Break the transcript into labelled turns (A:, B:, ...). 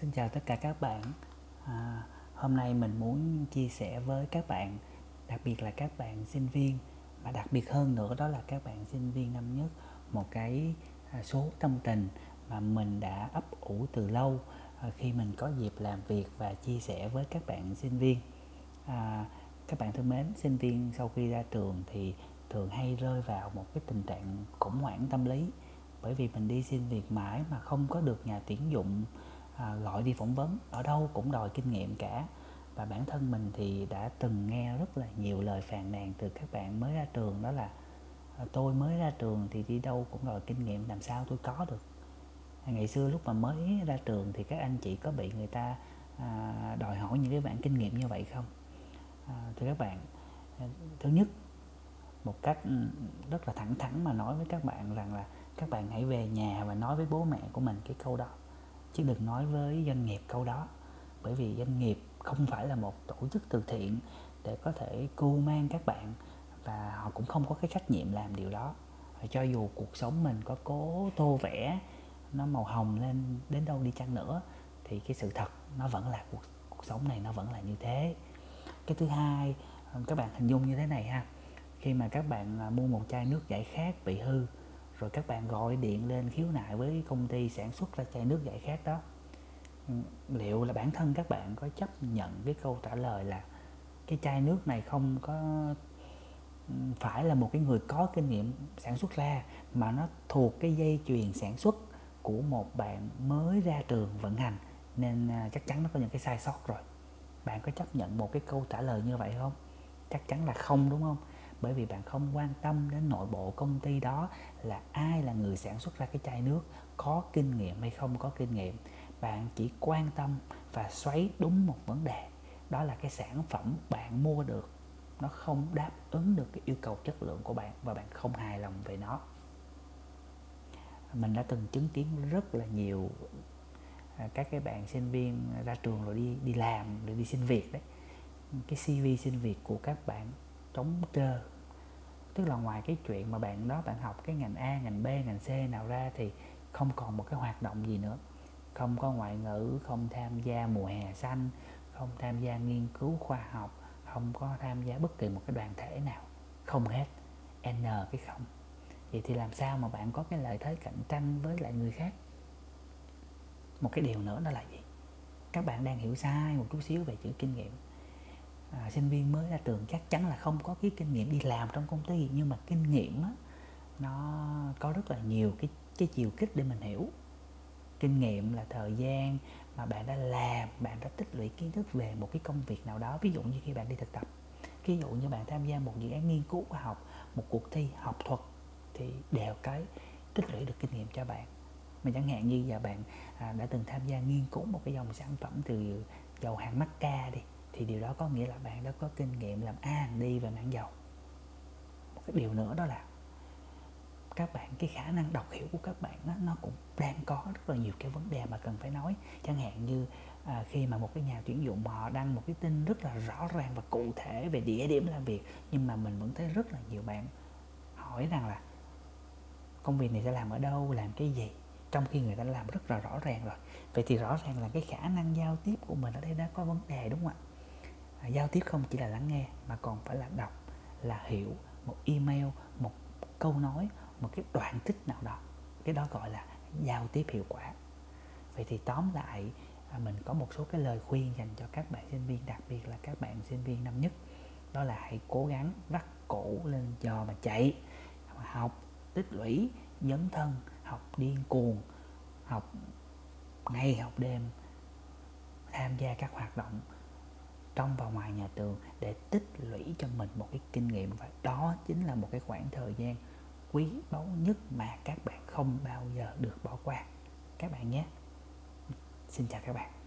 A: Xin chào tất cả các bạn. À, hôm nay mình muốn chia sẻ với các bạn, đặc biệt là các bạn sinh viên và đặc biệt hơn nữa đó là các bạn sinh viên năm nhất một cái à, số tâm tình mà mình đã ấp ủ từ lâu à, khi mình có dịp làm việc và chia sẻ với các bạn sinh viên. À, các bạn thân mến, sinh viên sau khi ra trường thì thường hay rơi vào một cái tình trạng khủng hoảng tâm lý bởi vì mình đi xin việc mãi mà không có được nhà tuyển dụng à, gọi đi phỏng vấn. Ở đâu cũng đòi kinh nghiệm cả. Và bản thân mình thì đã từng nghe rất là nhiều lời phàn nàn từ các bạn mới ra trường đó là à, tôi mới ra trường thì đi đâu cũng đòi kinh nghiệm làm sao tôi có được? À, ngày xưa lúc mà mới ra trường thì các anh chị có bị người ta à, đòi hỏi những cái bạn kinh nghiệm như vậy không? À, thưa các bạn à, thứ nhất một cách ừ, rất là thẳng thắn mà nói với các bạn rằng là các bạn hãy về nhà và nói với bố mẹ của mình cái câu đó chứ đừng nói với doanh nghiệp câu đó. Bởi vì doanh nghiệp không phải là một tổ chức từ thiện để có thể cưu mang các bạn và họ cũng không có cái trách nhiệm làm điều đó. Và cho dù cuộc sống mình có cố tô vẽ, nó màu hồng lên đến đâu đi chăng nữa, thì cái sự thật nó vẫn là cuộc cuộc sống này nó vẫn là như thế. Cái thứ hai, các bạn hình dung như thế này ha. Khi mà các bạn à, mua một chai nước giải khát bị hư rồi các bạn gọi điện lên khiếu nại với công ty sản xuất ra chai nước giải khát đó. Ừ, liệu là bản thân các bạn có chấp nhận cái câu trả lời là cái chai nước này không có ừ, phải là một cái người có kinh nghiệm sản xuất ra, mà nó thuộc cái dây chuyền sản xuất của một bạn mới ra trường vận hành, nên à, chắc chắn nó có những cái sai sót rồi. Bạn có chấp nhận một cái câu trả lời như vậy không? Chắc chắn là không, đúng không? Bởi vì bạn không quan tâm đến nội bộ công ty đó là ai là người sản xuất ra cái chai nước, có kinh nghiệm hay không có kinh nghiệm. Bạn chỉ quan tâm và xoáy đúng một vấn đề, đó là cái sản phẩm bạn mua được, nó không đáp ứng được cái yêu cầu chất lượng của bạn và bạn không hài lòng về nó. Mình đã từng chứng kiến rất là nhiều à, các cái bạn sinh viên ra trường rồi đi đi làm, rồi đi xin việc đấy. Cái CV xin việc của các bạn trống trơ. Tức là ngoài cái chuyện mà bạn đó bạn học cái ngành A, ngành B, ngành C nào ra thì không còn một cái hoạt động gì nữa. Không có ngoại ngữ, không tham gia mùa hè xanh, không tham gia nghiên cứu khoa học, không có tham gia bất kỳ một cái đoàn thể nào. Không hết. N cái không. Vậy thì làm sao mà bạn có cái lợi thế cạnh tranh với lại người khác? Một cái điều nữa đó là gì? Các bạn đang hiểu sai một chút xíu về chữ kinh nghiệm à, sinh viên mới ra trường chắc chắn là không có cái kinh nghiệm đi làm trong công ty nhưng mà kinh nghiệm á, nó có rất là nhiều cái cái chiều kích để mình hiểu. Kinh nghiệm là thời gian mà bạn đã làm bạn đã tích lũy kiến thức về một cái công việc nào đó. Ví dụ như khi bạn đi thực tập ví dụ như bạn tham gia một dự án nghiên cứu khoa học một cuộc thi học thuật thì đều cái tích lũy được kinh nghiệm cho bạn. Mà chẳng hạn như giờ bạn à, đã từng tham gia nghiên cứu một cái dòng sản phẩm từ dầu hãng Macca đi thì điều đó có nghĩa là bạn đã có kinh nghiệm làm a đi về mảng dầu. Một cái điều nữa đó là các bạn cái khả năng đọc hiểu của các bạn đó, nó cũng đang có rất là nhiều cái vấn đề mà cần phải nói. Chẳng hạn như à, khi mà một cái nhà tuyển dụng họ đăng một cái tin rất là rõ ràng và cụ thể về địa điểm làm việc nhưng mà mình vẫn thấy rất là nhiều bạn hỏi rằng là công việc này sẽ làm ở đâu làm cái gì? Trong khi người ta làm rất là rõ ràng rồi. Vậy thì rõ ràng là cái khả năng giao tiếp của mình ở đây đã có vấn đề đúng không ạ? Giao tiếp không chỉ là lắng nghe, mà còn phải là đọc, là hiểu, một email, một câu nói, một cái đoạn tích nào đó. Cái đó gọi là giao tiếp hiệu quả. Vậy thì tóm lại à, mình có một số cái lời khuyên dành cho các bạn sinh viên, đặc biệt là các bạn sinh viên năm nhất. Đó là hãy cố gắng vắt cổ lên giò mà chạy, học tích lũy, dấn thân, học điên cuồng, học ngày, học đêm, tham gia các hoạt động trong và ngoài nhà trường để tích lũy cho mình một cái kinh nghiệm. Và đó chính là một cái khoảng thời gian quý báu nhất mà các bạn không bao giờ được bỏ qua. Các bạn nhé. Xin chào các bạn.